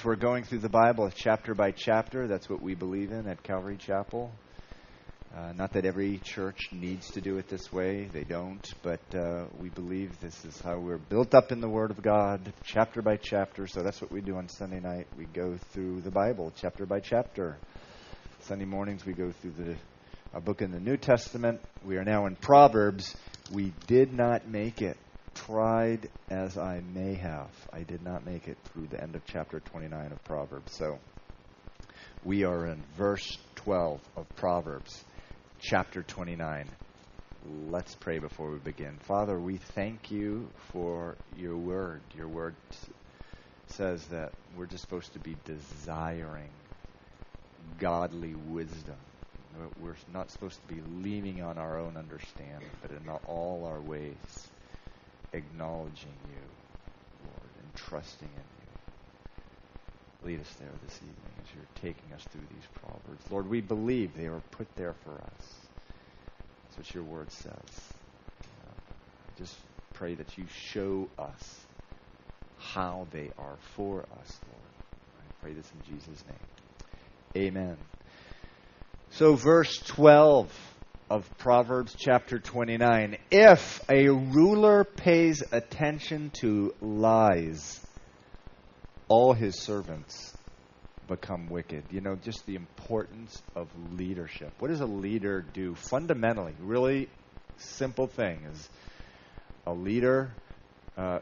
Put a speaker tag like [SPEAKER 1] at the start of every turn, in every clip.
[SPEAKER 1] Proverbs. We're going through the Bible chapter by chapter. That's what we believe in at Calvary Chapel. Uh, not that every church needs to do it this way, they don't, but uh, we believe this is how we're built up in the Word of God, chapter by chapter. So that's what we do on Sunday night. We go through the Bible, chapter by chapter. Sunday mornings, we go through the a book in the New Testament. We are now in Proverbs. We did not make it tried as I may have, I did not make it through the end of chapter 29 of Proverbs. So we are in verse 12 of Proverbs, chapter 29. Let's pray before we begin. Father, we thank you for your word. Your word says that we're just supposed to be desiring godly wisdom. We're not supposed to be leaning on our own understanding, but in all our ways acknowledging you, Lord, and trusting in you. Lead us there this evening as you're taking us through these proverbs. Lord, we believe they were put there for us. That's what your word says. I just pray that you show us how they are for us, Lord. I pray this in Jesus' name. Amen. So, verse 12 of Proverbs chapter 29. If a ruler pays attention to lies, all his servants become wicked. You know, just the importance of leadership. What does a leader do? Fundamentally, really simple thing is a leader, uh,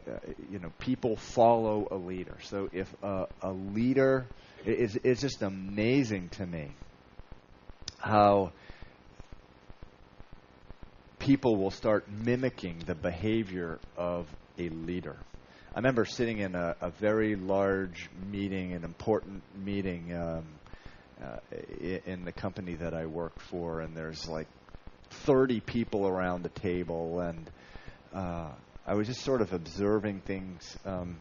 [SPEAKER 1] you know, people follow a leader. So if a, a leader, it's, it's just amazing to me how people will start mimicking the behavior of a leader. I remember sitting in a, a very large meeting, an important meeting um, uh, in the company that I worked for, and there's like 30 people around the table, and uh, I was just sort of observing things um,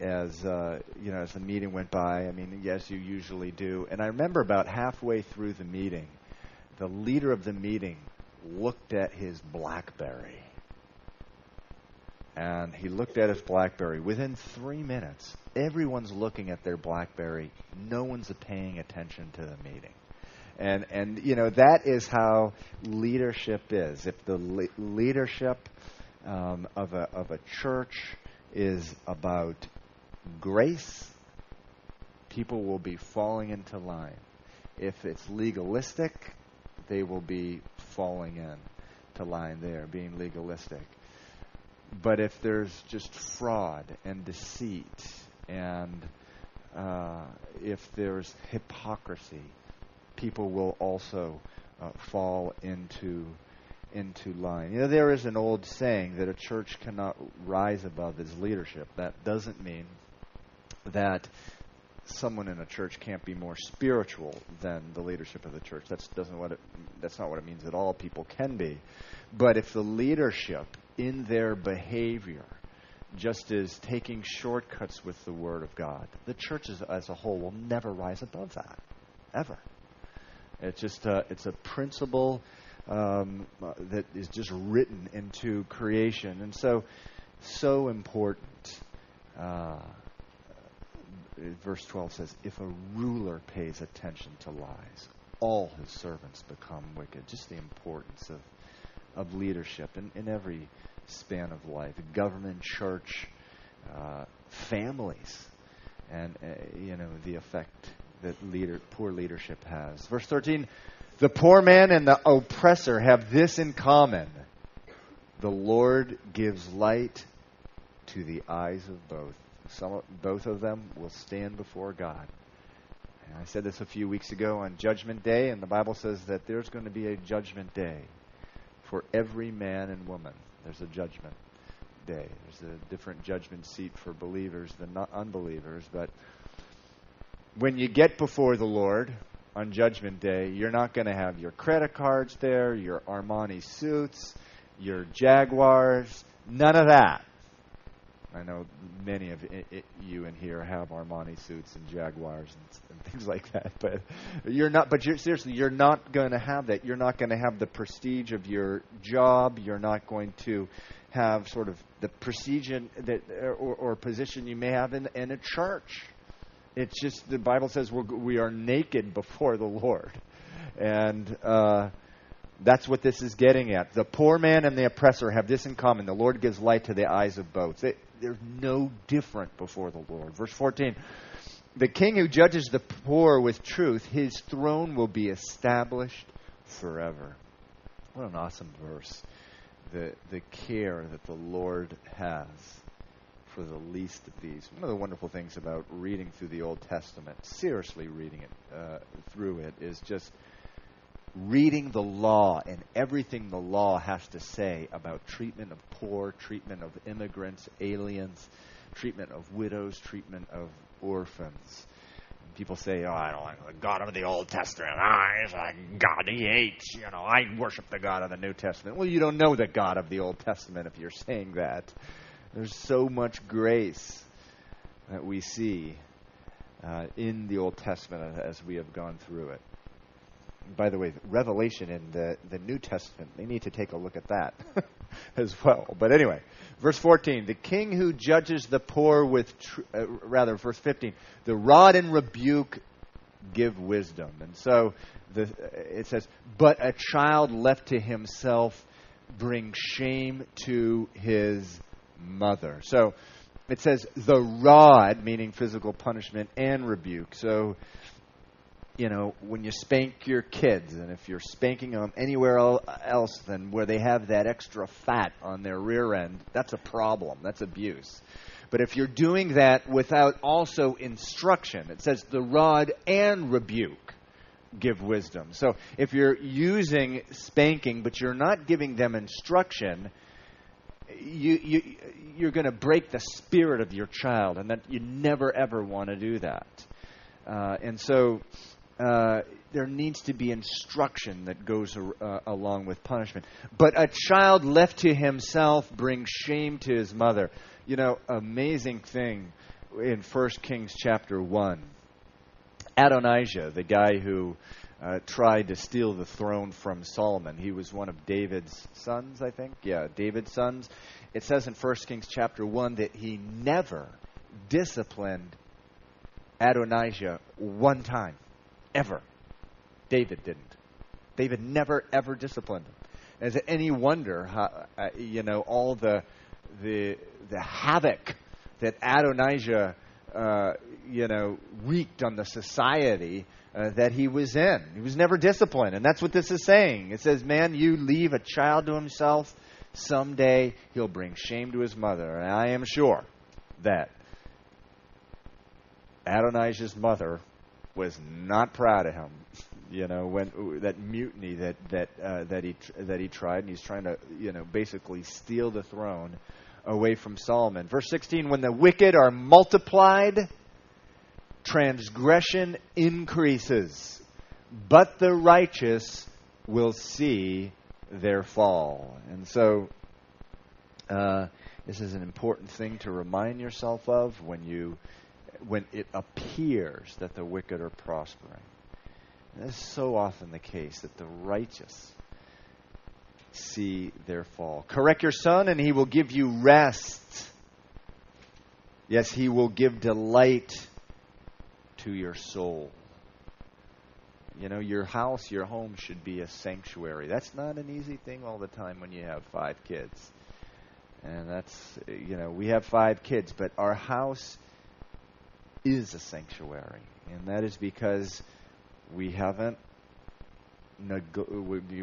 [SPEAKER 1] as uh, you know as the meeting went by. I mean, yes, you usually do. And I remember about halfway through the meeting, the leader of the meeting looked at his Blackberry. And he looked at his Blackberry. Within three minutes, everyone's looking at their Blackberry. No one's paying attention to the meeting. And, and you know, that is how leadership is. If the le- leadership um, of, a, of a church is about grace, people will be falling into line. If it's legalistic, they will be falling in to line there, being legalistic. But if there's just fraud and deceit, and uh, if there's hypocrisy, people will also uh, fall into into line. You know, there is an old saying that a church cannot rise above its leadership. That doesn't mean that someone in a church can't be more spiritual than the leadership of the church. That's doesn't what it, that's not what it means at all. People can be, but if the leadership in their behavior just is taking shortcuts with the Word of God, the church as, as a whole will never rise above that, ever. It's just a, it's a principle um, that is just written into creation, and so so important. Uh, verse 12 says, If a ruler pays attention to lies, all his servants become wicked. Just the importance of, of leadership in, in every span of life government, church, uh, families, and, uh, you know, the effect that leader, poor leadership has. Verse 13 The poor man and the oppressor have this in common the Lord gives light to the eyes of both. Some, both of them will stand before God. And I said this a few weeks ago on Judgment Day, and the Bible says that there's going to be a judgment day for every man and woman. There's a judgment day. There's a different judgment seat for believers than unbelievers. But when you get before the Lord on Judgment Day, you're not going to have your credit cards there, your Armani suits, your Jaguars, none of that. I know many of it, it, you in here have Armani suits and Jaguars and, and things like that, but you're not. But you're, seriously, you're not going to have that. You're not going to have the prestige of your job. You're not going to have sort of the prestige that or, or position you may have in, in a church. It's just the Bible says we're, we are naked before the Lord. And uh, that's what this is getting at. The poor man and the oppressor have this in common. The Lord gives light to the eyes of both. They, they're no different before the Lord. Verse 14 The king who judges the poor with truth, his throne will be established forever. What an awesome verse. The, the care that the Lord has for the least of these. One of the wonderful things about reading through the Old Testament, seriously reading it uh, through it, is just reading the law and everything the law has to say about treatment of poor, treatment of immigrants, aliens, treatment of widows, treatment of orphans. People say, "Oh, I don't like the God of the Old Testament. Ah, he's a God he hates. You know, I worship the God of the New Testament." Well, you don't know the God of the Old Testament if you're saying that. There's so much grace that we see uh, in the Old Testament as we have gone through it by the way, Revelation in the, the New Testament, they need to take a look at that as well. But anyway, verse 14, the king who judges the poor with, tr- uh, rather, verse 15, the rod and rebuke give wisdom. And so the, it says, but a child left to himself brings shame to his mother. So it says the rod, meaning physical punishment, and rebuke. So you know, when you spank your kids, and if you're spanking them anywhere else than where they have that extra fat on their rear end, that's a problem. That's abuse. But if you're doing that without also instruction, it says the rod and rebuke give wisdom. So if you're using spanking, but you're not giving them instruction, you, you, you're going to break the spirit of your child, and that you never ever want to do that. Uh, and so uh, there needs to be instruction that goes uh, along with punishment. But a child left to himself brings shame to his mother. You know, amazing thing in 1 Kings chapter 1. Adonijah, the guy who uh, tried to steal the throne from Solomon, he was one of David's sons, I think. Yeah, David's sons. It says in 1 Kings chapter 1 that he never disciplined Adonijah one time. Ever. David didn't. David never, ever disciplined him. Is it any wonder, how, uh, you know, all the, the, the havoc that Adonijah, uh, you know, wreaked on the society uh, that he was in? He was never disciplined. And that's what this is saying. It says, man, you leave a child to himself, someday he'll bring shame to his mother. And I am sure that Adonijah's mother was not proud of him. You know, when that mutiny that that uh, that he that he tried, and he's trying to you know basically steal the throne away from Solomon. Verse 16: When the wicked are multiplied, transgression increases, but the righteous will see their fall. And so, uh, this is an important thing to remind yourself of when you when it appears that the wicked are prospering. And this is so often the case that the righteous see their fall. Correct your son, and he will give you rest. Yes, he will give delight to your soul. You know, your house, your home should be a sanctuary. That's not an easy thing all the time when you have five kids. And that's, you know, we have five kids, but our house is a sanctuary, and that is because we haven't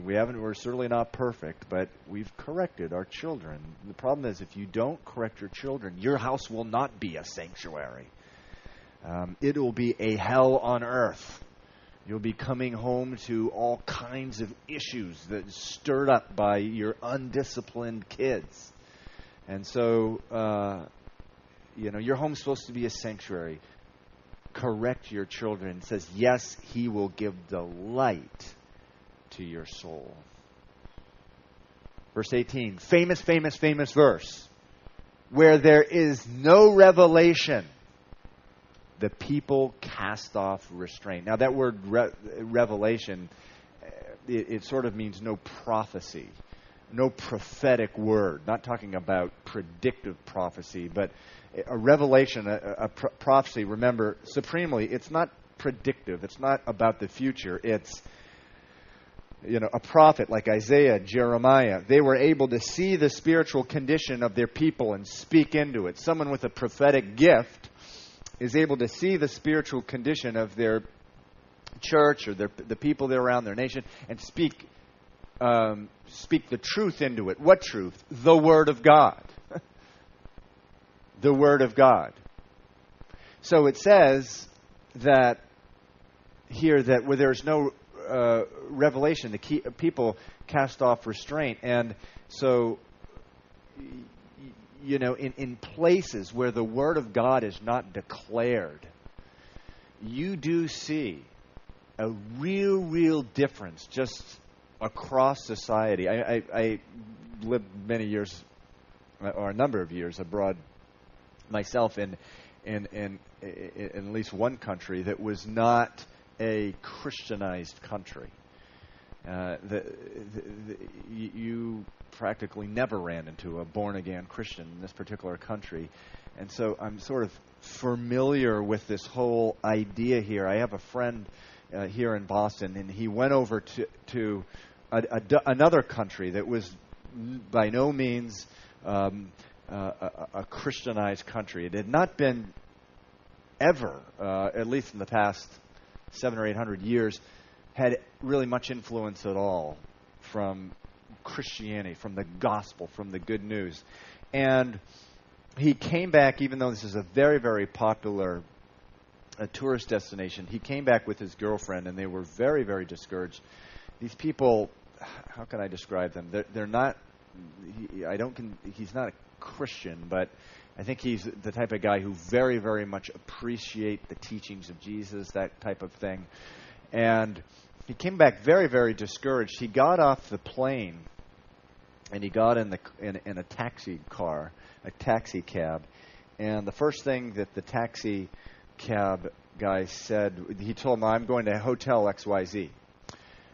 [SPEAKER 1] we haven't we're certainly not perfect but we've corrected our children. The problem is if you don't correct your children your house will not be a sanctuary. Um, it will be a hell on earth. You'll be coming home to all kinds of issues that stirred up by your undisciplined kids. And so uh, you know, your home's supposed to be a sanctuary. Correct your children. It says, yes, he will give delight to your soul. Verse 18, famous, famous, famous verse. Where there is no revelation, the people cast off restraint. Now, that word re- revelation, eh, it, it, sort of means no prophecy. no prophetic word. Not talking about predictive prophecy, but a revelation, a, a pro- prophecy. Remember, supremely, it's not predictive. It's not about the future. It's you know, a prophet like Isaiah, Jeremiah, they were able to see the spiritual condition of their people and speak into it. Someone with a prophetic gift is able to see the spiritual condition of their church or their, the people they're around, their nation, and speak um, speak the truth into it. What truth? The Word of God. The Word of God. So it says that here that where there's no uh, revelation, the key, people cast off restraint, and so you know, in, in places where the Word of God is not declared, you do see a real, real difference just across society. I, I, I lived many years, or a number of years, abroad myself in, in, in, in at least one country that was not a Christianized country. Uh, the, the, the, you practically never ran into a born again Christian in this particular country. And so I'm sort of familiar with this whole idea here. I have a friend uh, here in Boston, and he went over to, to a, a, another country that was by no means um, uh, a, Christianized country. It had not been ever, uh, at least in the past seven or eight hundred years, had really much influence at all from Christianity, from the gospel, from the good news. And he came back, even though this is a very, very popular a tourist destination. He came back with his girlfriend, and they were very, very discouraged. These people, how can I describe them? They're, they're not. He, I don't. He's not a Christian, but I think he's the type of guy who very, very much appreciate the teachings of Jesus, that type of thing. And he came back very, very discouraged. He got off the plane and he got in the in, in a taxi car, a taxi cab, and the first thing that the taxi cab guy said, he told him, "I'm going to Hotel XYZ."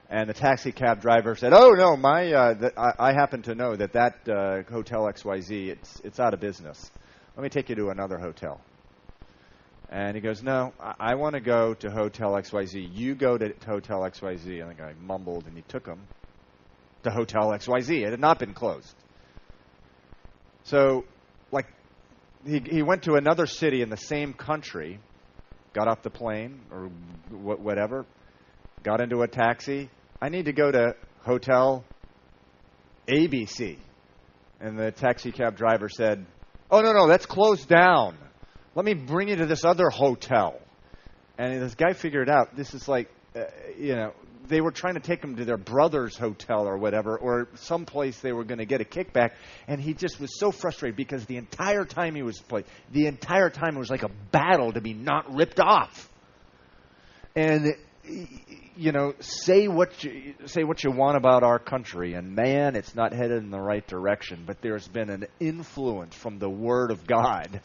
[SPEAKER 1] And the taxi cab driver said, "Oh no, my uh, th- I, I happen to know that that uh, Hotel XYZ it's it's out of business. Let me take you to another hotel." And he goes, "No, I, I want to go to Hotel XYZ. You go to Hotel XYZ." And the guy mumbled, and he took him to Hotel XYZ. It had not been closed. So, like, he, he went to another city in the same country, got off the plane or wh- whatever, got into a taxi. I need to go to Hotel ABC. And the taxi cab driver said, Oh, no, no, that's closed down. Let me bring you to this other hotel. And this guy figured out this is like, uh, you know, they were trying to take him to their brother's hotel or whatever, or someplace they were going to get a kickback. And he just was so frustrated because the entire time he was the entire time it was like a battle to be not ripped off. And you know, say what you say what you want about our country, and man, it's not headed in the right direction. But there's been an influence from the Word of God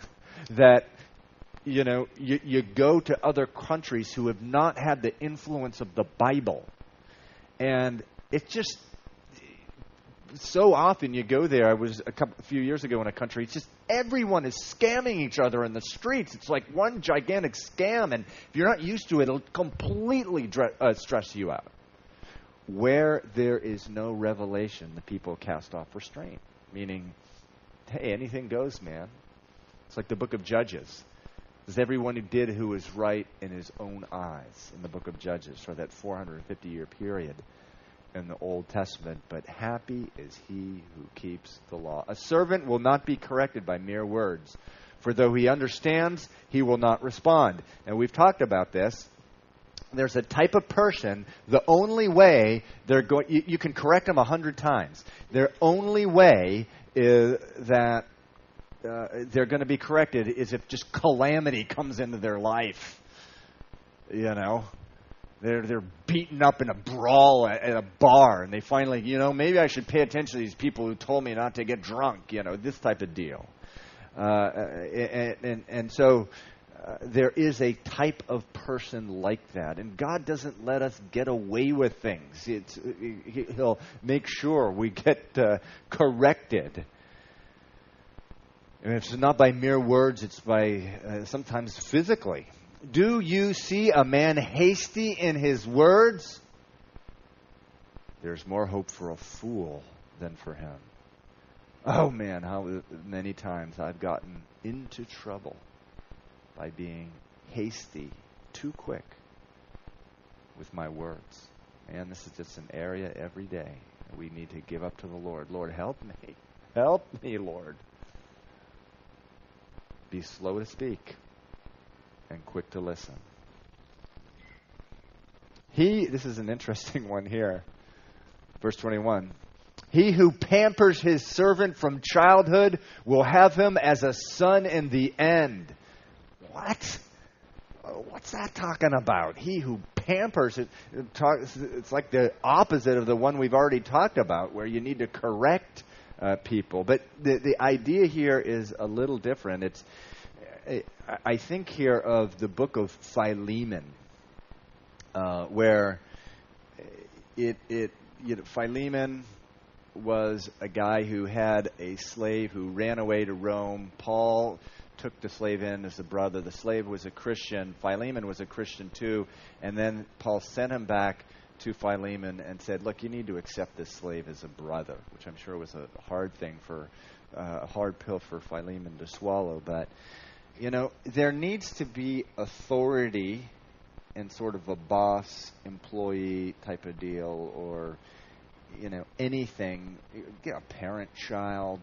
[SPEAKER 1] that you know, you, you go to other countries who have not had the influence of the Bible. And it's just so often you go there. I was a couple a few years ago in a country. It's just everyone is scamming each other in the streets. It's like one gigantic scam, and if you're not used to it, it'll completely dre- uh, stress you out. Where there is no revelation, the people cast off restraint, meaning, hey, anything goes, man. It's like the book of Judges is everyone who did who was right in his own eyes in the book of Judges for that 450 year period in the Old Testament. But happy is he who keeps the law. A servant will not be corrected by mere words, for though he understands, he will not respond. And we've talked about this. There's a type of person, the only way they're going, you, you can correct them a hundred times. Their only way is that uh, they're going to be corrected is if just calamity comes into their life. You know, they're they're beaten up in a brawl at, at, a bar, and they finally, you know, maybe I should pay attention to these people who told me not to get drunk. You know, this type of deal. Uh, and, and and so, uh, there is a type of person like that, and God doesn't let us get away with things. It's, he'll make sure we get uh, corrected. And it's not by mere words; it's by uh, sometimes physically. Do you see a man hasty in his words? There's more hope for a fool than for him. Oh man, how many times I've gotten into trouble by being hasty, too quick with my words. And this is just an area every day we need to give up to the Lord. Lord, help me. Help me, Lord. Be slow to speak and quick to listen. He, this is an interesting one here. Verse 21. He who pampers his servant from childhood will have him as a son in the end. What? What's that talking about? He who pampers it, it's like the opposite of the one we've already talked about, where you need to correct uh, people. But the the idea here is a little different. It's I think here of the book of Philemon, uh, where it it you know, Philemon was a guy who had a slave who ran away to Rome. Paul took the slave in as a brother. The slave was a Christian. Philemon was a Christian too. And then Paul sent him back to Philemon and said, Look, you need to accept this slave as a brother, which I'm sure was a hard thing for, uh, a hard pill for Philemon to swallow. But, you know, there needs to be authority and sort of a boss employee type of deal or you know anything, get a parent child,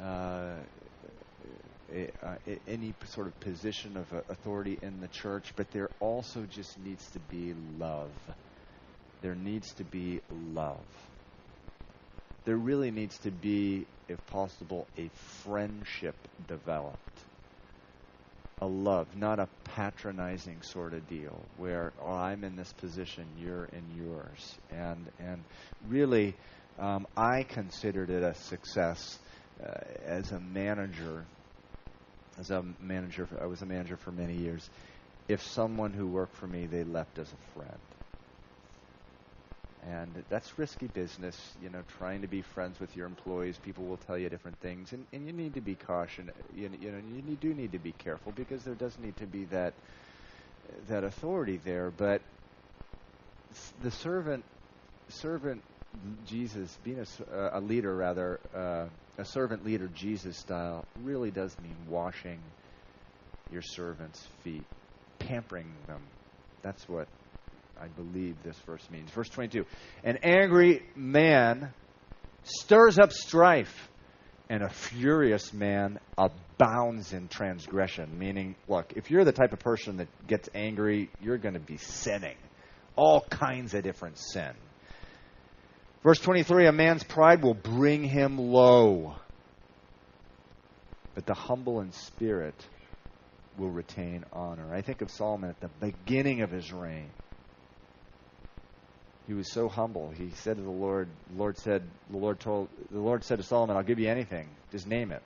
[SPEAKER 1] uh, any sort of position of authority in the church, but there also just needs to be love. There needs to be love. There really needs to be, if possible, a friendship developed a love, not a patronizing sort of deal where oh, I'm in this position, you're in yours, and and really, um, I considered it a success uh, as a manager. As a manager, I was a manager for many years. If someone who worked for me, they left as a friend and that's risky business you know trying to be friends with your employees. People will tell you different things. And, and you need to be cautious. You, you know you do need to be careful because there does need to be that that authority there. But the servant servant Jesus being a, a leader rather uh, a servant leader Jesus style really does mean washing your servants feet pampering them. That's what I believe this verse means. Verse 22 An angry man stirs up strife, and a furious man abounds in transgression. Meaning, look, if you're the type of person that gets angry, you're going to be sinning. All kinds of different sin. Verse 23 A man's pride will bring him low, but the humble in spirit will retain honor. I think of Solomon at the beginning of his reign he was so humble. He said to the Lord, the Lord said, the Lord told, the Lord said to Solomon, "I'll give you anything. Just name it."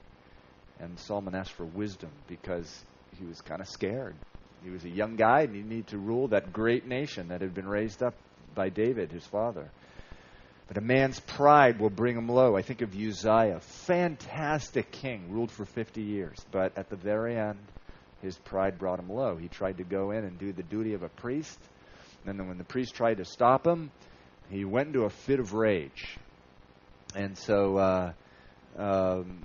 [SPEAKER 1] And Solomon asked for wisdom because he was kind of scared. He was a young guy and he needed to rule that great nation that had been raised up by David, his father. But a man's pride will bring him low. I think of Uzziah, fantastic king, ruled for 50 years, but at the very end, his pride brought him low. He tried to go in and do the duty of a priest and then when the priest tried to stop him, he went into a fit of rage. And so uh, um,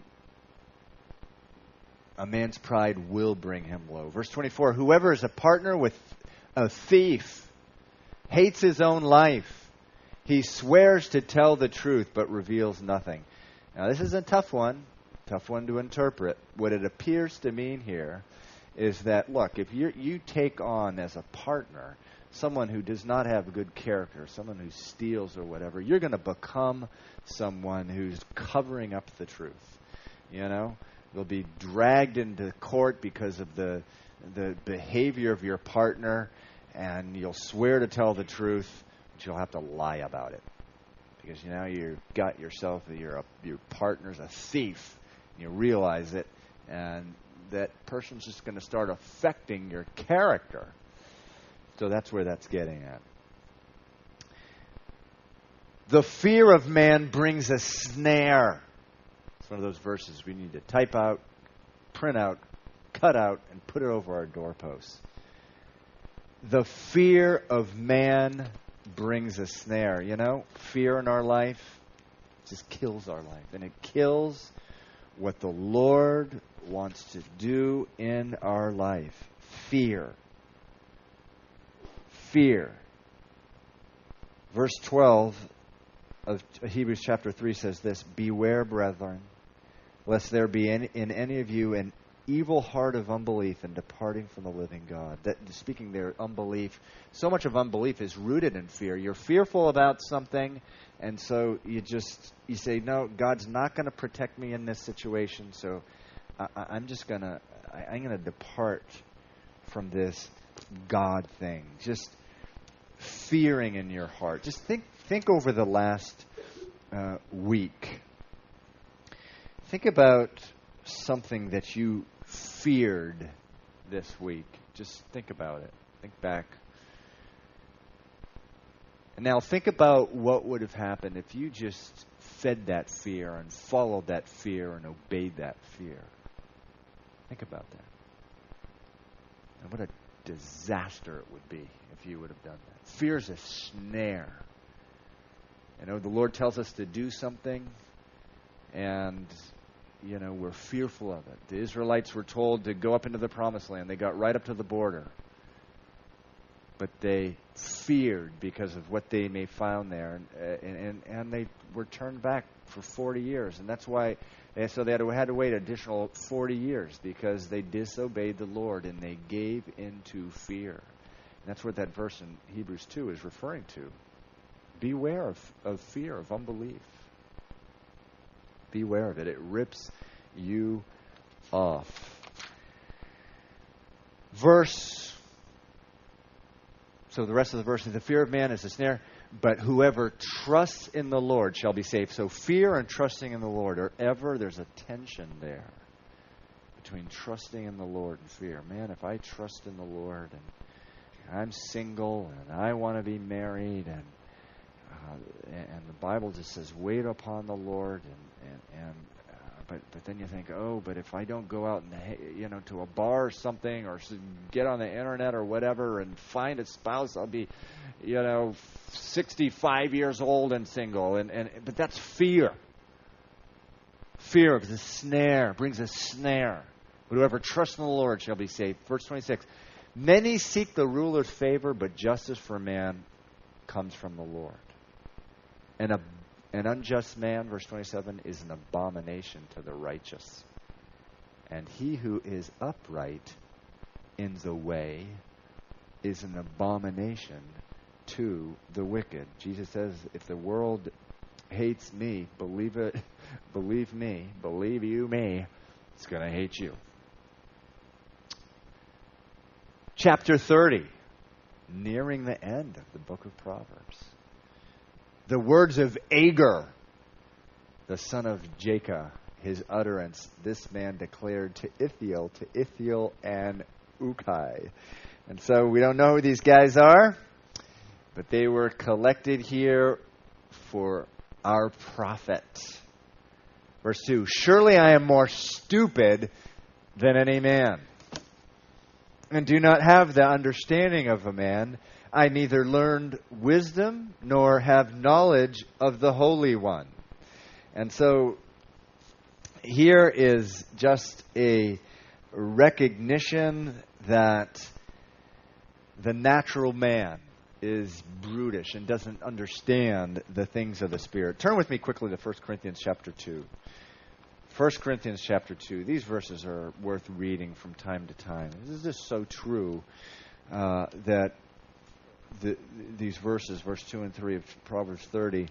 [SPEAKER 1] a man's pride will bring him low. Verse 24 Whoever is a partner with a thief hates his own life. He swears to tell the truth but reveals nothing. Now, this is a tough one, tough one to interpret. What it appears to mean here is that, look, if you take on as a partner someone who does not have good character, someone who steals or whatever, you're going to become someone who's covering up the truth. You know, you'll be dragged into court because of the the behavior of your partner, and you'll swear to tell the truth, but you'll have to lie about it because you know you've got yourself your your partner's a thief. And you realize it, and that person's just going to start affecting your character. So that's where that's getting at. The fear of man brings a snare. It's one of those verses we need to type out, print out, cut out, and put it over our doorposts. The fear of man brings a snare. You know, fear in our life just kills our life. And it kills what the Lord wants to do in our life. Fear. Fear. Verse 12 of Hebrews chapter 3 says this Beware, brethren, lest there be in, in any of you an evil heart of unbelief and departing from the living God. That speaking there, unbelief. So much of unbelief is rooted in fear. You're fearful about something, and so you just you say, "No, God's not going to protect me in this situation." So I, am just gonna I'm gonna depart from this God thing. Just fearing in your heart. Just think think over the last uh, week. Think about something that you feared this week. Just think about it. Think back. And now think about what would have happened if you just fed that fear and followed that fear and obeyed that fear. Think about that. And what a disaster it would be if you would have done that. Fear is a snare. You know, the Lord tells us to do something, and, you know, we're fearful of it. The Israelites were told to go up into the promised land. They got right up to the border. But they feared because of what they may find there, and, and, and they were turned back for 40 years. And that's why, they, so they had to, had to wait additional 40 years because they disobeyed the Lord and they gave into fear. And that's what that verse in Hebrews 2 is referring to. Beware of, of fear, of unbelief. Beware of it. It rips you off. Verse. So the rest of the verse is the fear of man is a snare, but whoever trusts in the Lord shall be saved. So fear and trusting in the Lord are ever, there's a tension there between trusting in the Lord and fear. Man, if I trust in the Lord and I'm single and I want to be married and uh, and the Bible just says, "Wait upon the Lord," and and, and but but then you think, oh, but if I don't go out and you know to a bar or something, or get on the internet or whatever, and find a spouse, I'll be, you know, 65 years old and single, and and but that's fear. Fear is a snare brings a snare. Whoever trusts in the Lord shall be saved. Verse 26. Many seek the ruler's favor, but justice for man comes from the Lord. And a, an unjust man, verse 27, is an abomination to the righteous. And he who is upright in the way is an abomination to the wicked. Jesus says, if the world hates me, believe it, believe me, believe you me, it's going to hate you. Chapter 30, nearing the end of the book of Proverbs the words of Agur, the son of Jacob, his utterance, this man declared to Ithiel, to Ithiel and Ucal. And so we don't know who these guys are, but they were collected here for our profit. Verse 2 Surely I am more stupid than any man, and do not have the understanding of a man I neither learned wisdom nor have knowledge of the Holy One. And so here is just a recognition that the natural man is brutish and doesn't understand the things of the Spirit. Turn with me quickly to 1 Corinthians chapter 2. 1 Corinthians chapter 2. These verses are worth reading from time to time. This is just so true uh, that the, these verses, verse 2 and 3 of Proverbs 30,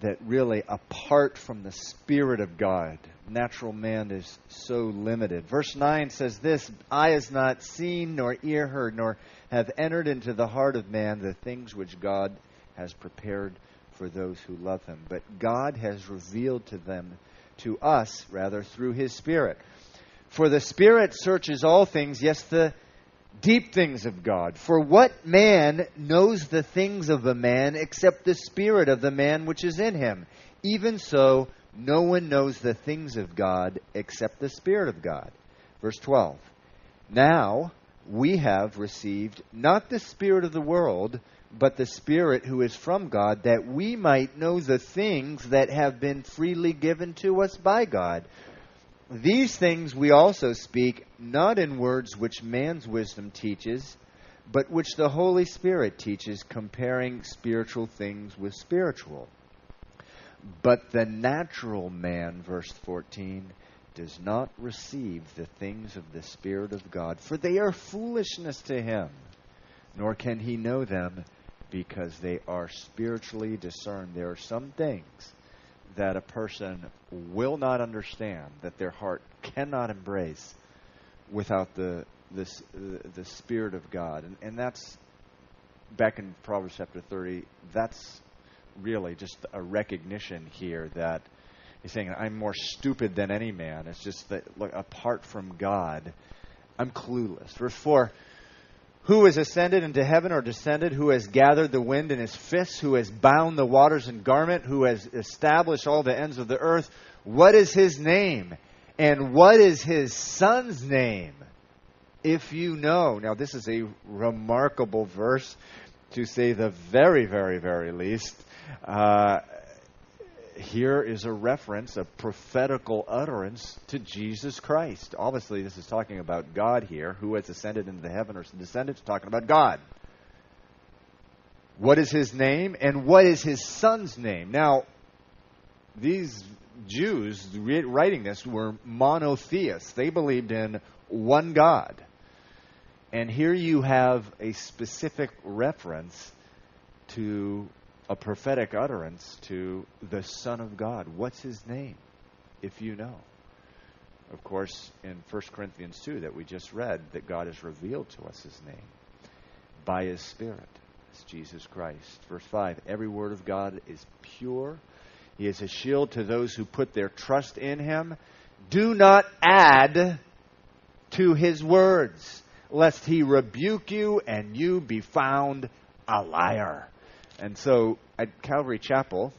[SPEAKER 1] that really, apart from the Spirit of God, natural man is so limited. Verse 9 says this Eye has not seen, nor ear heard, nor have entered into the heart of man the things which God has prepared for those who love him. But God has revealed to them, to us, rather, through his Spirit. For the Spirit searches all things, yes, the deep things of God. For what man knows the things of a man except the Spirit of the man which is in him? Even so, no one knows the things of God except the Spirit of God. Verse 12. Now we have received not the Spirit of the world, but the Spirit who is from God, that we might know the things that have been freely given to us by God. These things we also speak, not in words which man's wisdom teaches, but which the Holy Spirit teaches, comparing spiritual things with spiritual. But the natural man, verse 14, does not receive the things of the Spirit of God, for they are foolishness to him, nor can he know them because they are spiritually discerned. There are some things that a person will not understand, that their heart cannot embrace without the this, the Spirit of God. And, and that's back in Proverbs chapter 30, that's really just a recognition here that he's saying, I'm more stupid than any man. It's just that, look, apart from God, I'm clueless. Verse 4 who has ascended into heaven or descended? Who has gathered the wind in his fists? Who has bound the waters in garment? Who has established all the ends of the earth? What is his name? And what is his son's name? If you know. Now, this is a remarkable verse, to say the very, very, very least. Uh, here is a reference, a prophetical utterance to Jesus Christ. Obviously, this is talking about God here, who has ascended into the heaven or descended. Talking about God. What is his name and what is his son's name? Now, these Jews writing this were monotheists. They believed in one God. And here you have a specific reference to a prophetic utterance to the Son of God. What's his name, if you know? Of course, in 1 Corinthians 2 that we just read, that God has revealed to us his name by his Spirit. It's Jesus Christ. Verse 5 Every word of God is pure. He is a shield to those who put their trust in him. Do not add to his words, lest he rebuke you and you be found a liar. And so at Calvary Chapel,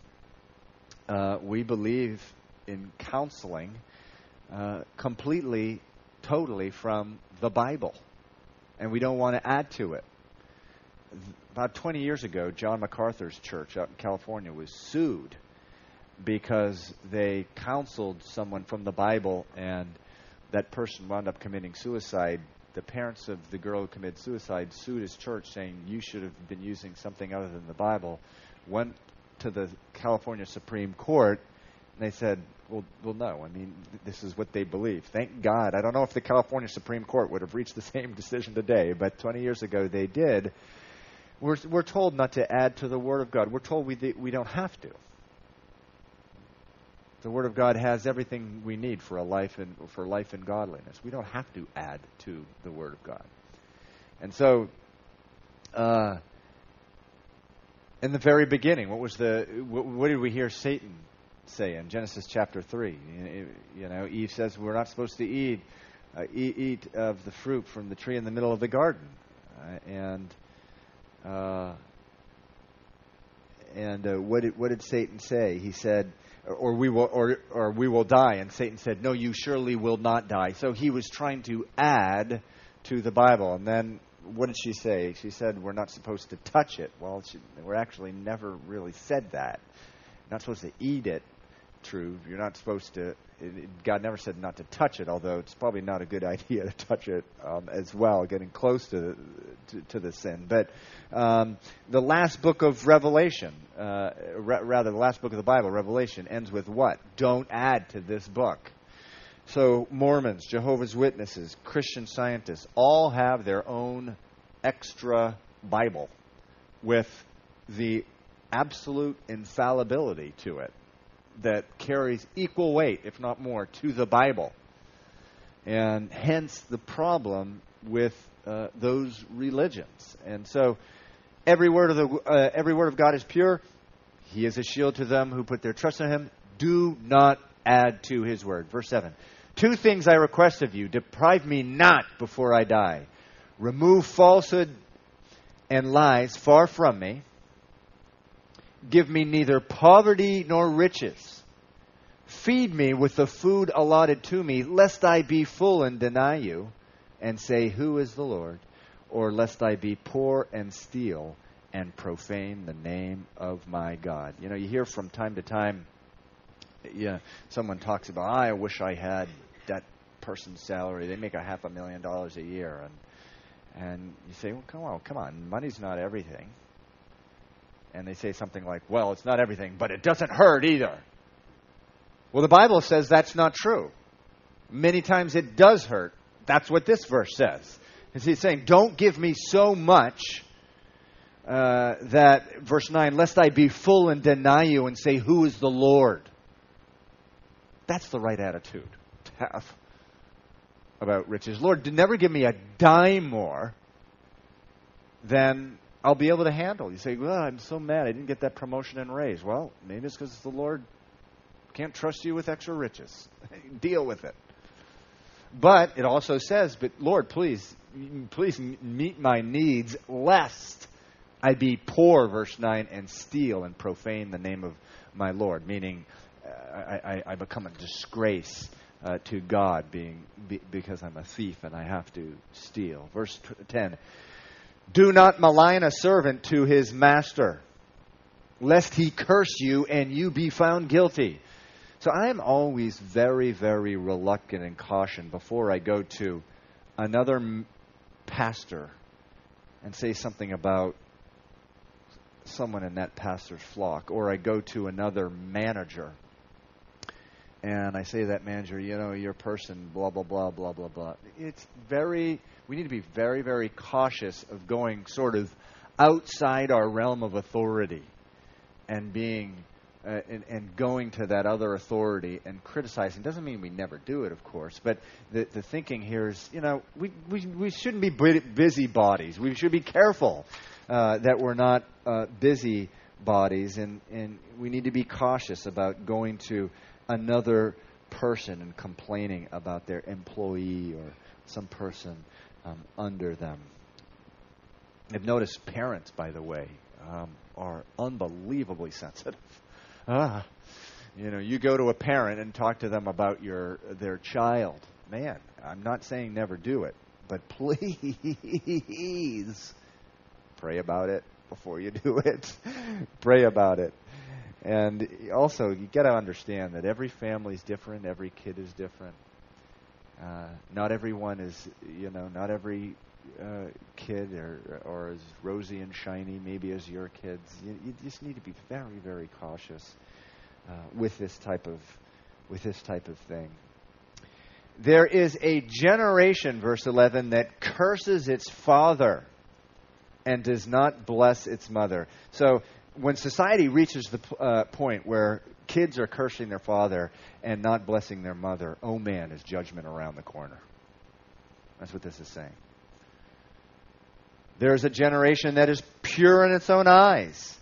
[SPEAKER 1] uh, we believe in counseling uh, completely, totally from the Bible. And we don't want to add to it. About 20 years ago, John MacArthur's church out in California was sued because they counseled someone from the Bible and that person wound up committing suicide the parents of the girl who committed suicide sued his church saying you should have been using something other than the Bible. Went to the California Supreme Court and they said, well, well, no. I mean, this is what they believe. Thank God. I don't know if the California Supreme Court would have reached the same decision today, but 20 years ago they did. We're, we're told not to add to the Word of God. We're told we, we don't have to. The Word of God has everything we need for a life and for life and godliness. We don't have to add to the Word of God. And so, uh, in the very beginning, what was the what, what, did we hear Satan say in Genesis chapter three? You know, Eve says we're not supposed to eat uh, eat, eat, of the fruit from the tree in the middle of the garden, uh, and uh, and uh, what did what did Satan say? He said or we will or or we will die. And Satan said no you surely will not die. So he was trying to add to the bible. And then what did she say? She said we're not supposed to touch it. Well she, we're actually never really said that. Not supposed to eat it true. You're not supposed to God never said not to touch it, although it's probably not a good idea to touch it um, as well, getting close to to, to the sin. But um, the last book of Revelation, uh, ra- rather, the last book of the Bible, Revelation, ends with what? Don't add to this book. So, Mormons, Jehovah's Witnesses, Christian scientists all have their own extra Bible with the absolute infallibility to it that carries equal weight, if not more, to the Bible. And hence the problem with uh, those religions. And so every word of the uh, every word of God is pure. He is a shield to them who put their trust in him. Do not add to his word. Verse 7. Two things I request of you deprive me not before I die. Remove falsehood and lies far from me. Give me neither poverty nor riches. Feed me with the food allotted to me, lest I be full and deny you and say, Who is the Lord? Or lest I be poor and steal and profane the name of my God. You know, you hear from time to time, yeah, someone talks about, I wish I had that person's salary. They make a half a million dollars a year. And and you say, well, come on, come on, money's not everything. And they say something like, well, it's not everything, but it doesn't hurt either. Well, the Bible says that's not true. Many times it does hurt. That's what this verse says. He's saying, don't give me so much uh, that, verse 9, lest I be full and deny you and say, Who is the Lord? That's the right attitude to have about riches. Lord, never give me a dime more than I'll be able to handle. You say, Well, I'm so mad I didn't get that promotion and raise. Well, maybe it's because the Lord can't trust you with extra riches. Deal with it. But it also says, But Lord, please, please meet my needs, lest I be poor, verse 9, and steal and profane the name of my Lord, meaning uh, I, I, I become a disgrace uh, to God being be, because I'm a thief and I have to steal. Verse 10 Do not malign a servant to his master, lest he curse you and you be found guilty. So I am always very, very reluctant and caution before I go to another pastor and say something about someone in that pastor's flock, or I go to another manager and I say that manager, you know, your person, blah, blah, blah, blah, blah, blah. It's very, we need to be very, very cautious of going sort of outside our realm of authority and being, uh, and, and going to that other authority and criticizing. Doesn't mean we never do it, of course, but the, the thinking here is, you know, we, we, we shouldn't be busybodies. We should be careful uh, that we're not uh, busy bodies, and, and we need to be cautious about going to another person and complaining about their employee or some person um, under them. I've noticed parents, by the way, um, are unbelievably sensitive. Ah, you know, you go to a parent and talk to them about your their child. Man, I'm not saying never do it, but please pray about it before you do it. pray about it. And also, you got to understand that every family is different, every kid is different. Uh, not everyone is, you know, not every uh, kid or, or as rosy and shiny maybe as your kids. You, you just need to be very, very cautious uh, with this type of with this type of thing. There is a generation, verse 11, that curses its father and does not bless its mother. So when society reaches the uh, point where kids are cursing their father and not blessing their mother, oh man, is judgment around the corner. That's what this is saying. There is a generation that is pure in its own eyes,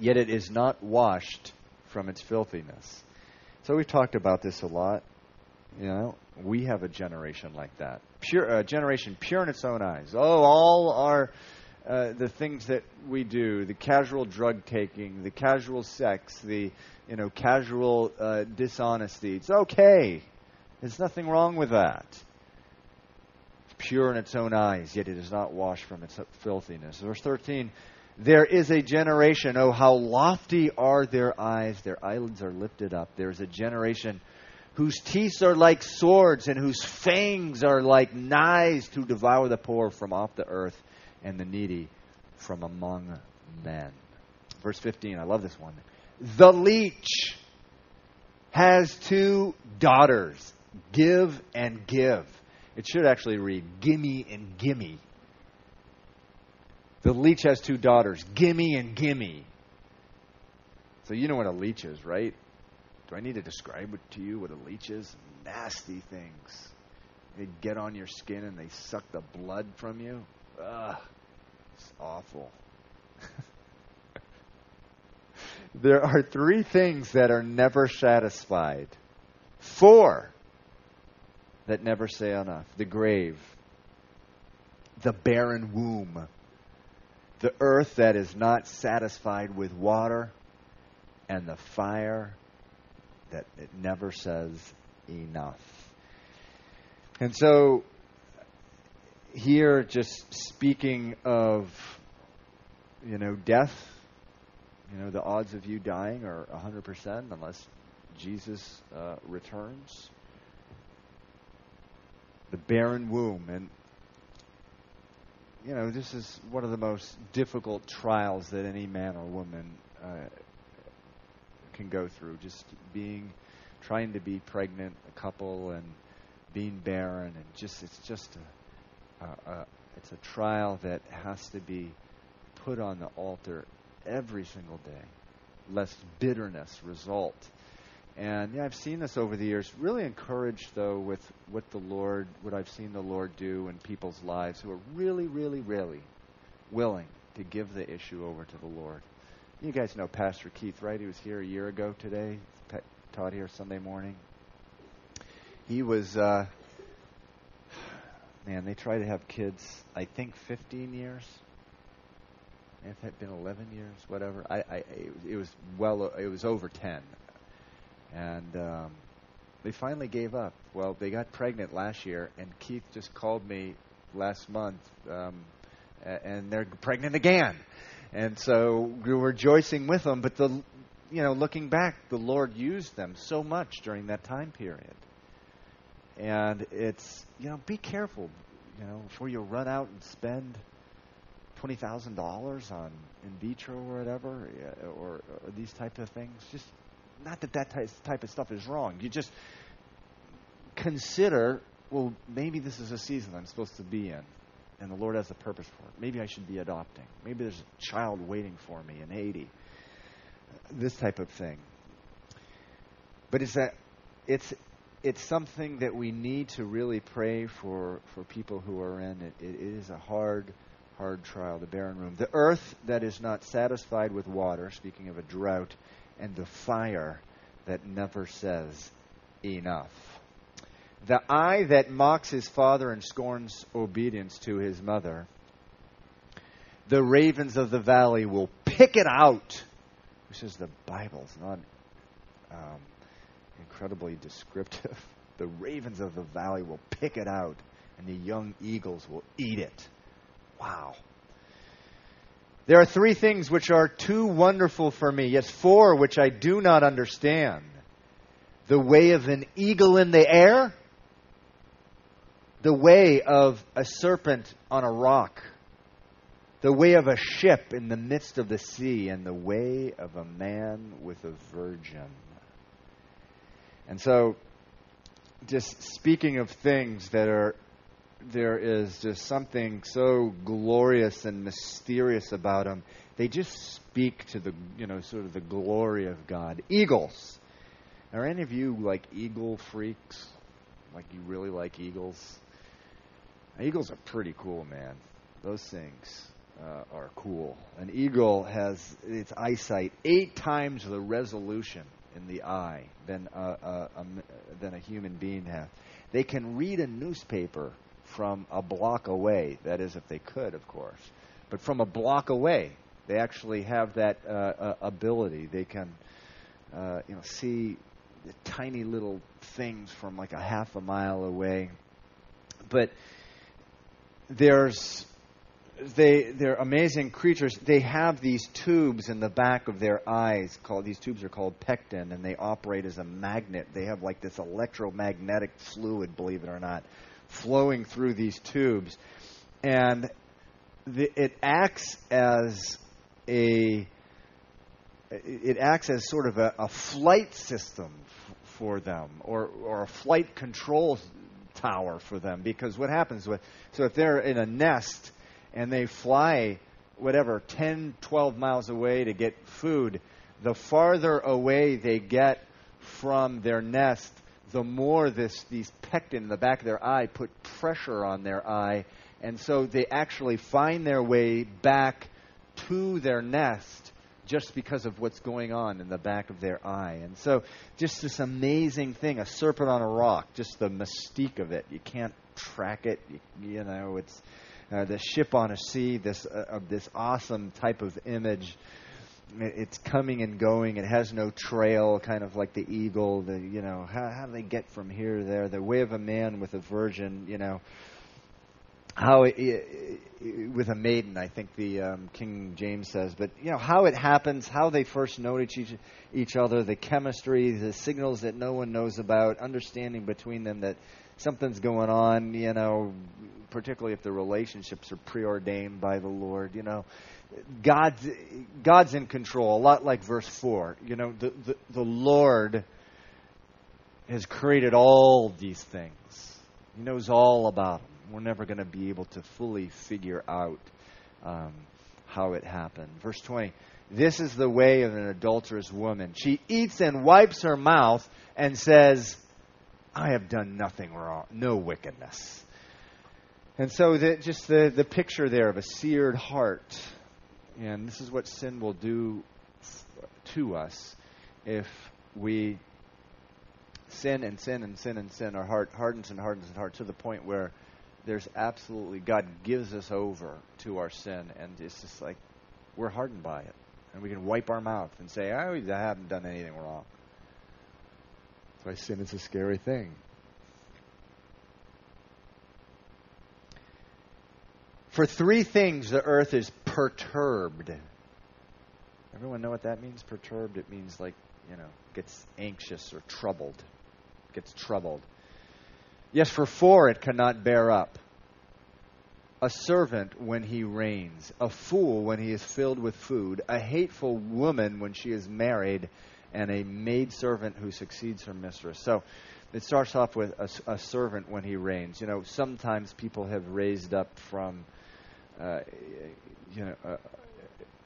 [SPEAKER 1] yet it is not washed from its filthiness. So we've talked about this a lot. You know, we have a generation like that. Pure, a generation pure in its own eyes. Oh, all our uh, the things that we do, the casual drug taking, the casual sex, the you know casual uh, dishonesty. It's okay. There's nothing wrong with that. It's pure in its own eyes, yet it is not washed from its filthiness. Verse 13. There is a generation, oh, how lofty are their eyes, their eyelids are lifted up. There is a generation whose teeth are like swords and whose fangs are like knives to devour the poor from off the earth and the needy from among men. Verse 15, I love this one. The leech has two daughters. Give and give. It should actually read gimme and gimme. The leech has two daughters. Gimme and gimme. So you know what a leech is, right? Do I need to describe it to you what a leech is? Nasty things. They get on your skin and they suck the blood from you. Ugh, it's awful. there are three things that are never satisfied. Four that never say enough, the grave, the barren womb, the earth that is not satisfied with water, and the fire that it never says enough. And so, here, just speaking of, you know, death, you know, the odds of you dying are 100% unless Jesus uh, returns. The barren womb. And, you know, this is one of the most difficult trials that any man or woman uh, can go through. Just being, trying to be pregnant, a couple, and being barren, and just, it's just a, a, a it's a trial that has to be put on the altar every single day, lest bitterness result. And yeah, I've seen this over the years. Really encouraged though with what the Lord, what I've seen the Lord do in people's lives who are really, really, really willing to give the issue over to the Lord. You guys know Pastor Keith, right? He was here a year ago today. Taught here Sunday morning. He was, uh, man. They try to have kids. I think 15 years if it had been 11 years, whatever. I, I it was well, it was over 10, and um, they finally gave up. Well, they got pregnant last year, and Keith just called me last month, um, and they're pregnant again, and so we were rejoicing with them. But the, you know, looking back, the Lord used them so much during that time period, and it's you know, be careful, you know, before you run out and spend twenty thousand dollars on in vitro or whatever, or, or these type of things. Just not that that type of stuff is wrong. You just consider, well, maybe this is a season I'm supposed to be in, and the Lord has a purpose for it. Maybe I should be adopting. Maybe there's a child waiting for me in Haiti. This type of thing. But it's that it's it's something that we need to really pray for for people who are in it. It, is a hard hard trial, the barren room. The earth that is not satisfied with water, speaking of a drought, and the fire that never says enough. The eye that mocks his father and scorns obedience to his mother. The ravens of the valley will pick it out. This is the Bible. Not um, incredibly descriptive. The ravens of the valley will pick it out, and the young eagles will eat it. Wow. There are three things which are too wonderful for me, yes, four which I do not understand. The way of an eagle in the air, the way of a serpent on a rock, the way of a ship in the midst of the sea, and the way of a man with a virgin. And so, just speaking of things that are there is just something so glorious and mysterious about them. They just speak to the, you know, sort of the glory of God. Eagles. Are any of you like eagle freaks? Like you really like eagles? Eagles are pretty cool, man. Those things uh, are cool. An eagle has its eyesight eight times the resolution in the eye than a, a, a, than a human being has. They can read a newspaper from a block away. That is, if they could, of course. But from a block away, they actually have that uh, uh, ability. They can, uh, you know, see the tiny little things from like a half a mile away. But there's they they're amazing creatures. They have these tubes in the back of their eyes called these tubes are called pecten, and they operate as a magnet. They have like this electromagnetic fluid, believe it or not, flowing through these tubes. And the, it acts as a it acts as sort of a, a flight system f- for them or, or a flight control tower for them because what happens with so if they're in a nest and they fly whatever 10 12 miles away to get food the farther away they get from their nest the more this these pecten in the back of their eye put pressure on their eye, and so they actually find their way back to their nest just because of what's going on in the back of their eye. And so, just this amazing thing a serpent on a rock, just the mystique of it. You can't track it. You, you know, it's uh, the ship on a sea, this, uh, of this awesome type of image. It's coming and going. It has no trail, kind of like the eagle. The you know how how do they get from here to there? The way of a man with a virgin. You know how it, it, with a maiden, I think the um, King James says, but you know how it happens, how they first notice each, each other, the chemistry, the signals that no one knows about, understanding between them that something's going on. You know, particularly if the relationships are preordained by the Lord. You know, God's God's in control. A lot like verse four. You know, the the, the Lord has created all these things. He knows all about them we're never going to be able to fully figure out um, how it happened. Verse 20 This is the way of an adulterous woman. She eats and wipes her mouth and says, I have done nothing wrong, no wickedness. And so, the, just the, the picture there of a seared heart. And this is what sin will do to us if we sin and sin and sin and sin. Our heart hardens and hardens and hardens to the point where there's absolutely God gives us over to our sin, and it's just like we're hardened by it, and we can wipe our mouth and say, "I haven't done anything wrong." That's why sin is a scary thing. For three things, the earth is perturbed. Everyone know what that means? Perturbed. It means like you know, gets anxious or troubled. Gets troubled. Yes, for four it cannot bear up. A servant when he reigns, a fool when he is filled with food, a hateful woman when she is married, and a maidservant who succeeds her mistress. So it starts off with a, a servant when he reigns. You know, sometimes people have raised up from, uh, you know, uh,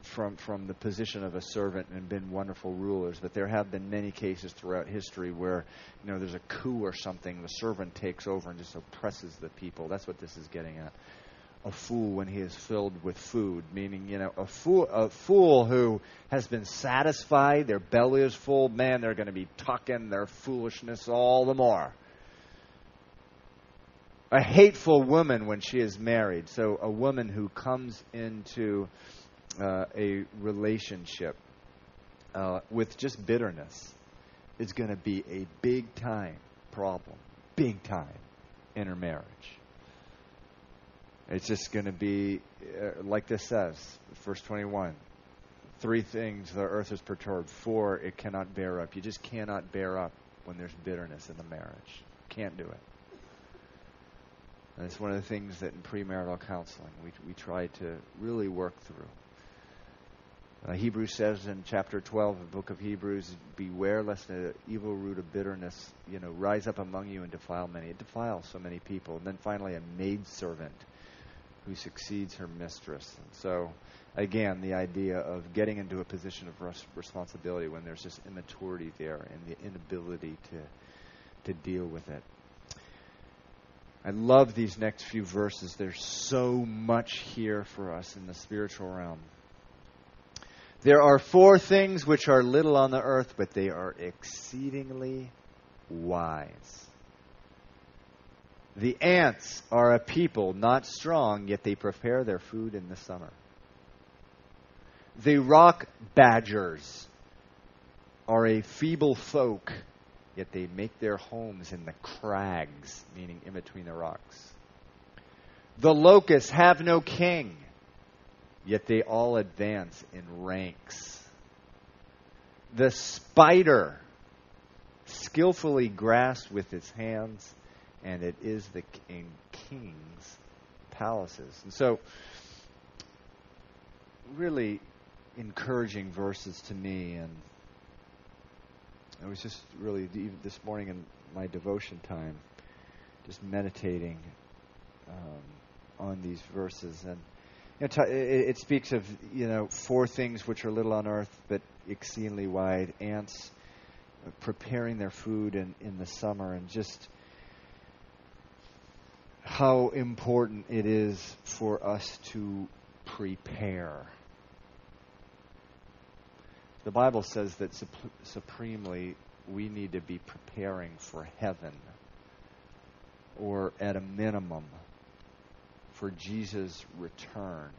[SPEAKER 1] from from the position of a servant and been wonderful rulers, but there have been many cases throughout history where you know there's a coup or something, the servant takes over and just oppresses the people. That's what this is getting at. A fool when he is filled with food, meaning you know a fool a fool who has been satisfied, their belly is full. Man, they're going to be tucking their foolishness all the more a hateful woman when she is married. So, a woman who comes into uh, a relationship uh, with just bitterness is going to be a big time problem, big time in her marriage. It's just going to be, uh, like this says, verse 21 three things the earth is perturbed, four, it cannot bear up. You just cannot bear up when there's bitterness in the marriage. Can't do it. And it's one of the things that in premarital counseling we, we try to really work through. Uh, Hebrews says in chapter 12 of the book of Hebrews, Beware lest the evil root of bitterness, you know, rise up among you and defile many. It defiles so many people. And then finally, a maidservant who succeeds her mistress. And so, again, the idea of getting into a position of res- responsibility when there's just immaturity there and the inability to, to deal with it. I love these next few verses. There's so much here for us in the spiritual realm. There are four things which are little on the earth, but they are exceedingly wise. The ants are a people not strong, yet they prepare their food in the summer. The rock badgers are a feeble folk, yet they make their homes in the crags, meaning in between the rocks. The locusts have no king yet they all advance in ranks. The spider skillfully grasps with its hands, and it is the in king's palaces. And so, really encouraging verses to me, and I was just really this morning in my devotion time, just meditating um, on these verses and it speaks of you know four things which are little on earth but exceedingly wide. Ants preparing their food in, in the summer, and just how important it is for us to prepare. The Bible says that sup- supremely we need to be preparing for heaven, or at a minimum, for Jesus' return.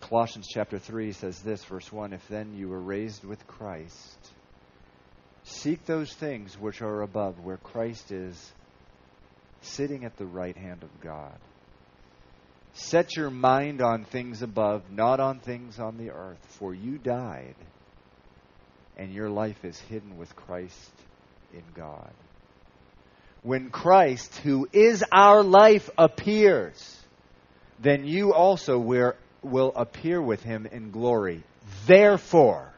[SPEAKER 1] Colossians chapter 3 says this, verse 1 If then you were raised with Christ, seek those things which are above, where Christ is sitting at the right hand of God. Set your mind on things above, not on things on the earth, for you died, and your life is hidden with Christ in God. When Christ, who is our life, appears, then you also will appear with him in glory. Therefore,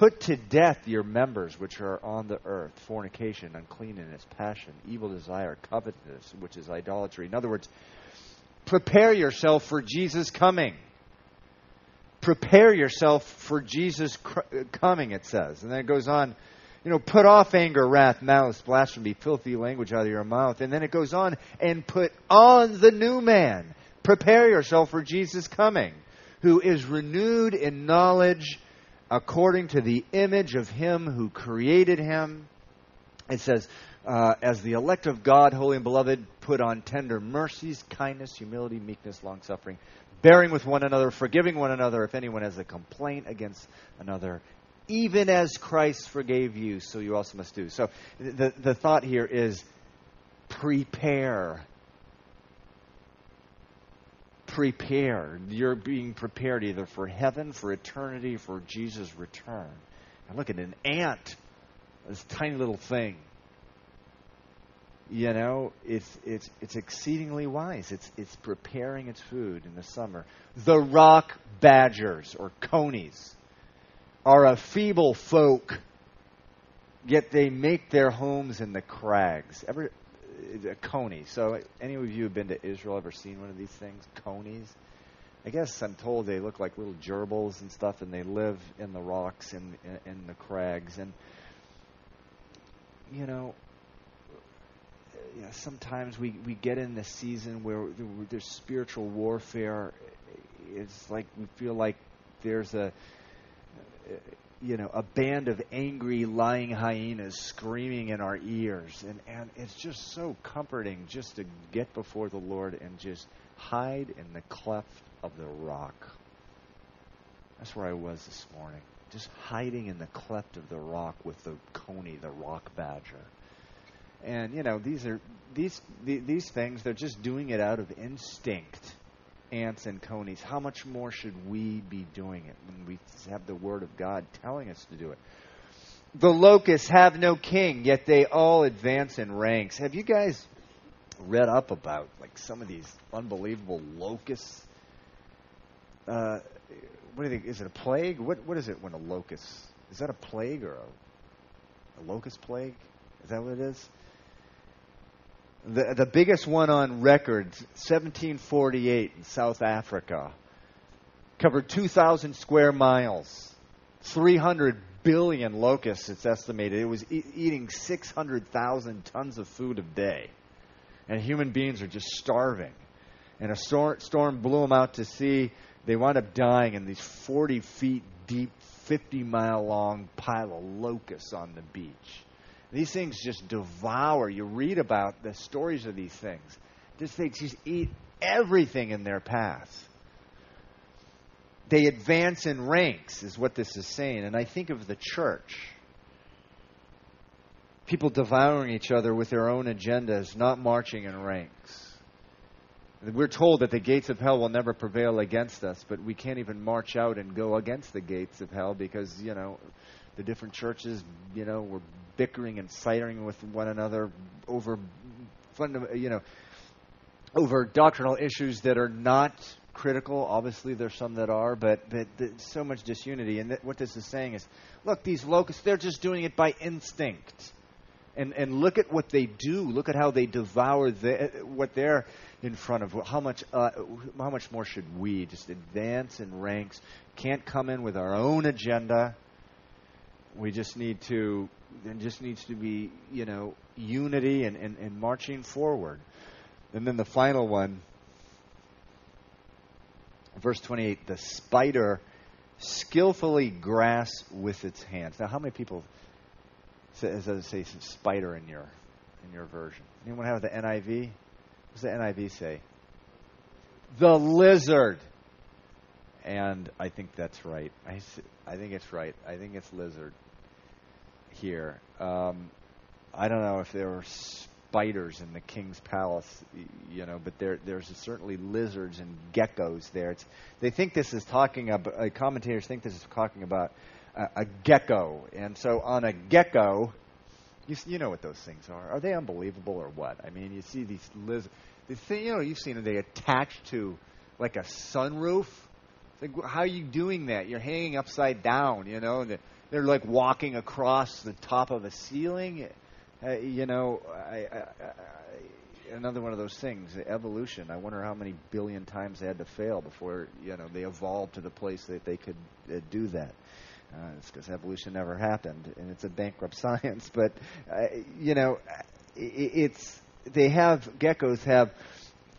[SPEAKER 1] Put to death your members which are on the earth fornication, uncleanness, passion, evil desire, covetousness, which is idolatry. In other words, prepare yourself for Jesus coming. Prepare yourself for Jesus coming, it says. And then it goes on, you know, put off anger, wrath, malice, blasphemy, filthy language out of your mouth. And then it goes on, and put on the new man. Prepare yourself for Jesus coming, who is renewed in knowledge according to the image of him who created him. It says, uh, as the elect of God, holy and beloved, put on tender mercies, kindness, humility, meekness, long suffering, bearing with one another, forgiving one another if anyone has a complaint against another. Even as Christ forgave you, so you also must do. So the, the thought here is prepare prepared. You're being prepared either for heaven, for eternity, for Jesus' return. And look at an ant, this tiny little thing. You know, it's it's it's exceedingly wise. It's it's preparing its food in the summer. The rock badgers or conies are a feeble folk, yet they make their homes in the crags. Ever a coney. So, any of you have been to Israel ever seen one of these things? Conies? I guess I'm told they look like little gerbils and stuff, and they live in the rocks and in, in the crags. And you know, yeah, sometimes we we get in the season where there's spiritual warfare. It's like we feel like there's a you know, a band of angry, lying hyenas screaming in our ears. And, and it's just so comforting just to get before the Lord and just hide in the cleft of the rock. That's where I was this morning. Just hiding in the cleft of the rock with the coney, the rock badger. And, you know, these are these these things, they're just doing it out of instinct ants and conies. How much more should we be doing it when we have the Word of God telling us to do it? The locusts have no king, yet they all advance in ranks. Have you guys read up about like some of these unbelievable locusts? Uh, what do you think? Is it a plague? What what is it when a locust? Is that a plague or a, a locust plague? Is that what it is? The, the biggest one on record, 1748 in South Africa, covered 2,000 square miles, 300 billion locusts, it's estimated. It was e- eating 600,000 tons of food a day. And human beings are just starving. And a storm, storm blew them out to sea. They wound up dying in these 40 feet deep, 50 mile long pile of locusts on the beach. These things just devour. You read about the stories of these things. These things just eat everything in their path. They advance in ranks, is what this is saying. And I think of the church. People devouring each other with their own agendas, not marching in ranks. We're told that the gates of hell will never prevail against us, but we can't even march out and go against the gates of hell because, you know, the different churches, you know, were bickering and fighting with one another over you know, over doctrinal issues that are not critical. Obviously, there's some that are, but but so much disunity. And th- what this is saying is, look, these locusts, they're just doing it by instinct. And and look at what they do. Look at how they devour the, what they're in front of. How much uh, how much more should we just advance in ranks? Can't come in with our own agenda. We just need to there just needs to be, you know, unity and, and, and marching forward. And then the final one, Verse 28 the spider skillfully grasps with its hands. Now, how many people says it say spider in your in your version? Anyone have the NIV? What does the NIV say? The lizard. And I think that's right. I, I think it's right. I think it's lizard here. Um, I don't know if there were spiders in the king's palace, you know, but there there's certainly lizards and geckos there. It's, they think this is talking about. Uh, commentators think this is talking about uh, a gecko, and so on a gecko, you you know what those things are. Are they unbelievable or what? I mean, you see these lizards. The thing, you know, you've seen them. They attach to like a sunroof. Like, how are you doing that? You're hanging upside down, you know, and they're, they're like walking across the top of a ceiling. Uh, you know, I, I, I, another one of those things, evolution. I wonder how many billion times they had to fail before you know they evolved to the place that they could uh, do that. Uh, it's because evolution never happened, and it's a bankrupt science. But uh, you know, it, it's they have geckos have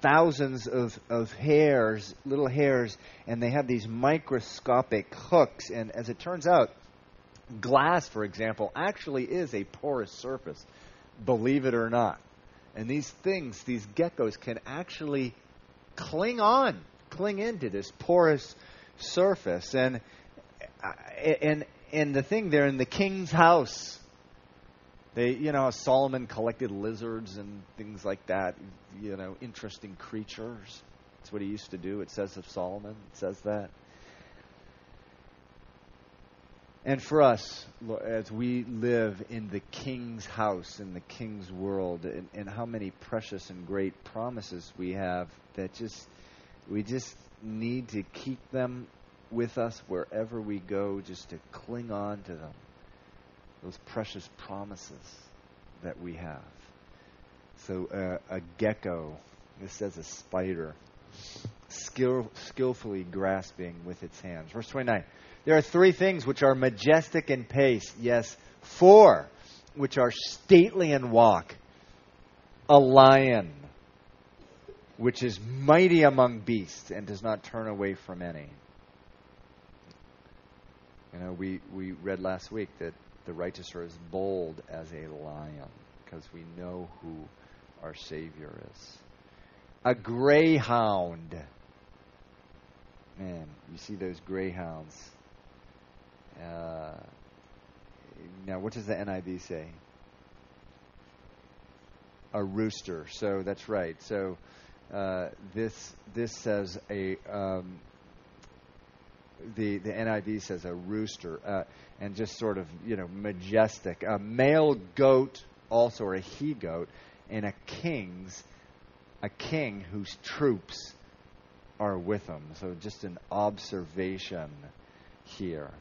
[SPEAKER 1] thousands of, of hairs, little hairs, and they have these microscopic hooks. And as it turns out, glass, for example, actually is a porous surface, believe it or not. And these things, these geckos, can actually cling on, cling into this porous surface. And uh, and and the thing there in the king's house, they you know Solomon collected lizards and things like that. You know, interesting creatures. That's what he used to do. It says of Solomon. It says that. And for us, as we live in the King's house, in the King's world, and, and, how many precious and great promises we have that just, we just need to keep them with us wherever we go, just to cling on to them. Those precious promises that we have. So, uh, a gecko, this says a spider, skill, skillfully grasping with its hands. Verse 29. There are three things which are majestic in pace. Yes, four which are stately in walk. A lion, which is mighty among beasts and does not turn away from any. You know, we, we read last week that the righteous are as bold as a lion because we know who our Savior is. A greyhound. Man, you see those greyhounds uh, now, what does the NIV say? A rooster. So that's right. So uh, this this says a um, the the NIV says a rooster, uh, and just sort of you know majestic. A male goat, also or a he goat, and a king's a king whose troops are with him. So just an observation here.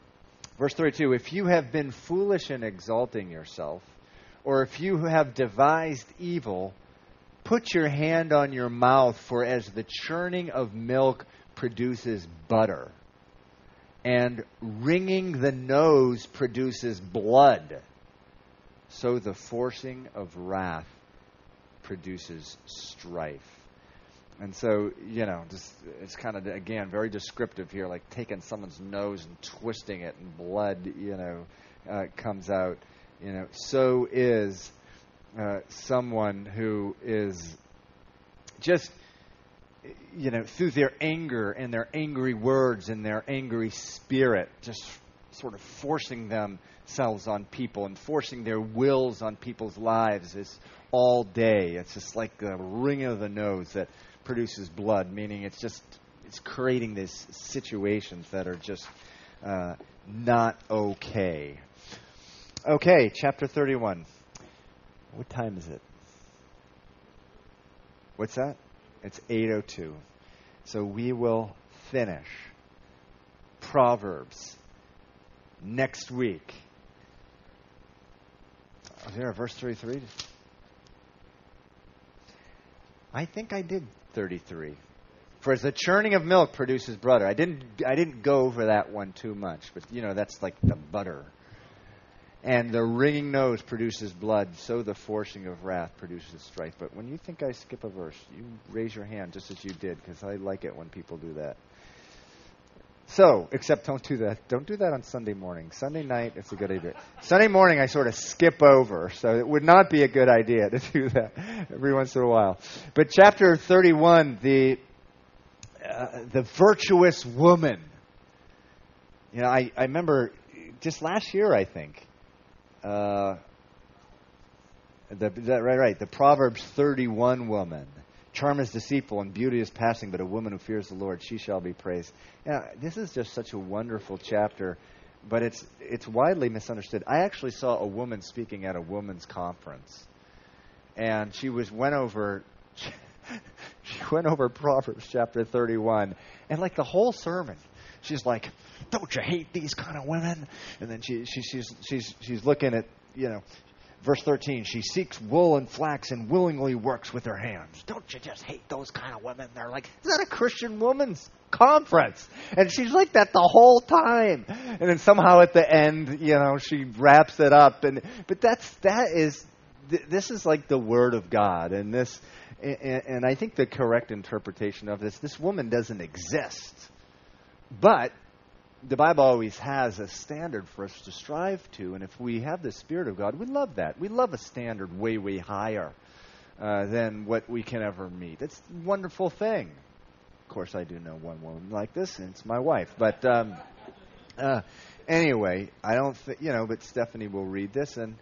[SPEAKER 1] Verse 32 If you have been foolish in exalting yourself, or if you have devised evil, put your hand on your mouth, for as the churning of milk produces butter, and wringing the nose produces blood, so the forcing of wrath produces strife. And so, you know, just it's kind of again very descriptive here, like taking someone's nose and twisting it, and blood, you know, uh, comes out. You know, so is uh, someone who is just, you know, through their anger and their angry words and their angry spirit, just sort of forcing themselves on people and forcing their wills on people's lives is all day. It's just like the ring of the nose that produces blood, meaning it's just it's creating these situations that are just uh, not okay. Okay, chapter 31. What time is it? What's that? It's 8:02. So we will finish Proverbs next week. Is there a verse 33? I think I did 33. For as the churning of milk produces butter. I didn't I didn't go for that one too much, but you know that's like the butter. And the wringing nose produces blood, so the forcing of wrath produces strife. But when you think I skip a verse, you raise your hand just as you did, because I like it when people do that. So, except don't do that. Don't do that on Sunday morning. Sunday night, it's a good idea. Sunday morning, I sort of skip over, so it would not be a good idea to do that every once in a while. But chapter 31, the uh, the virtuous woman. You know, I, I remember just last year, I think. Uh, the, that, right, right. The Proverbs 31 woman. Charm is deceitful and beauty is passing, but a woman who fears the Lord, she shall be praised. Yeah, this is just such a wonderful chapter, but it's it's widely misunderstood. I actually saw a woman speaking at a women's conference, and she was went over. She went over Proverbs chapter 31, and like the whole sermon, she's like, "Don't you hate these kind of women?" And then she, she she's she's she's looking at you know Verse 13, she seeks wool and flax and willingly works with her hands. Don't you just hate those kind of women? They're like, is that a Christian woman's conference? And she's like that the whole time. And then somehow at the end, you know, she wraps it up. And but that's that is this is like the word of God. And this, and, and I think the correct interpretation of this, this woman doesn't exist, but the Bible always has a standard for us to strive to, and if we have the Spirit of God, we love that. We love a standard way, way higher uh, than what we can ever meet. It's a wonderful thing. Of course, I do know one woman like this, and it's my wife. But um, uh, anyway, I don't think, you know, but Stephanie will read this, and,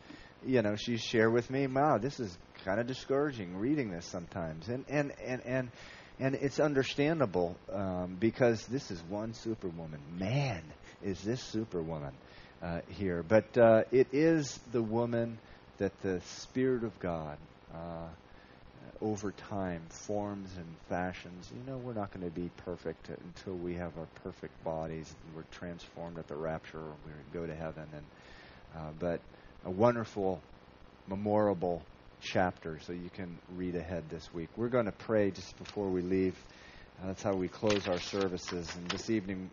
[SPEAKER 1] you know, she shared with me, wow, this is kind of discouraging reading this sometimes. And, and, and, and, and it's understandable um, because this is one superwoman. Man, is this superwoman uh, here. But uh, it is the woman that the Spirit of God uh, over time forms and fashions. You know, we're not going to be perfect until we have our perfect bodies and we're transformed at the rapture or we go to heaven. And uh, but a wonderful, memorable chapter so you can read ahead this week. We're going to pray just before we leave. Uh, that's how we close our services. And this evening,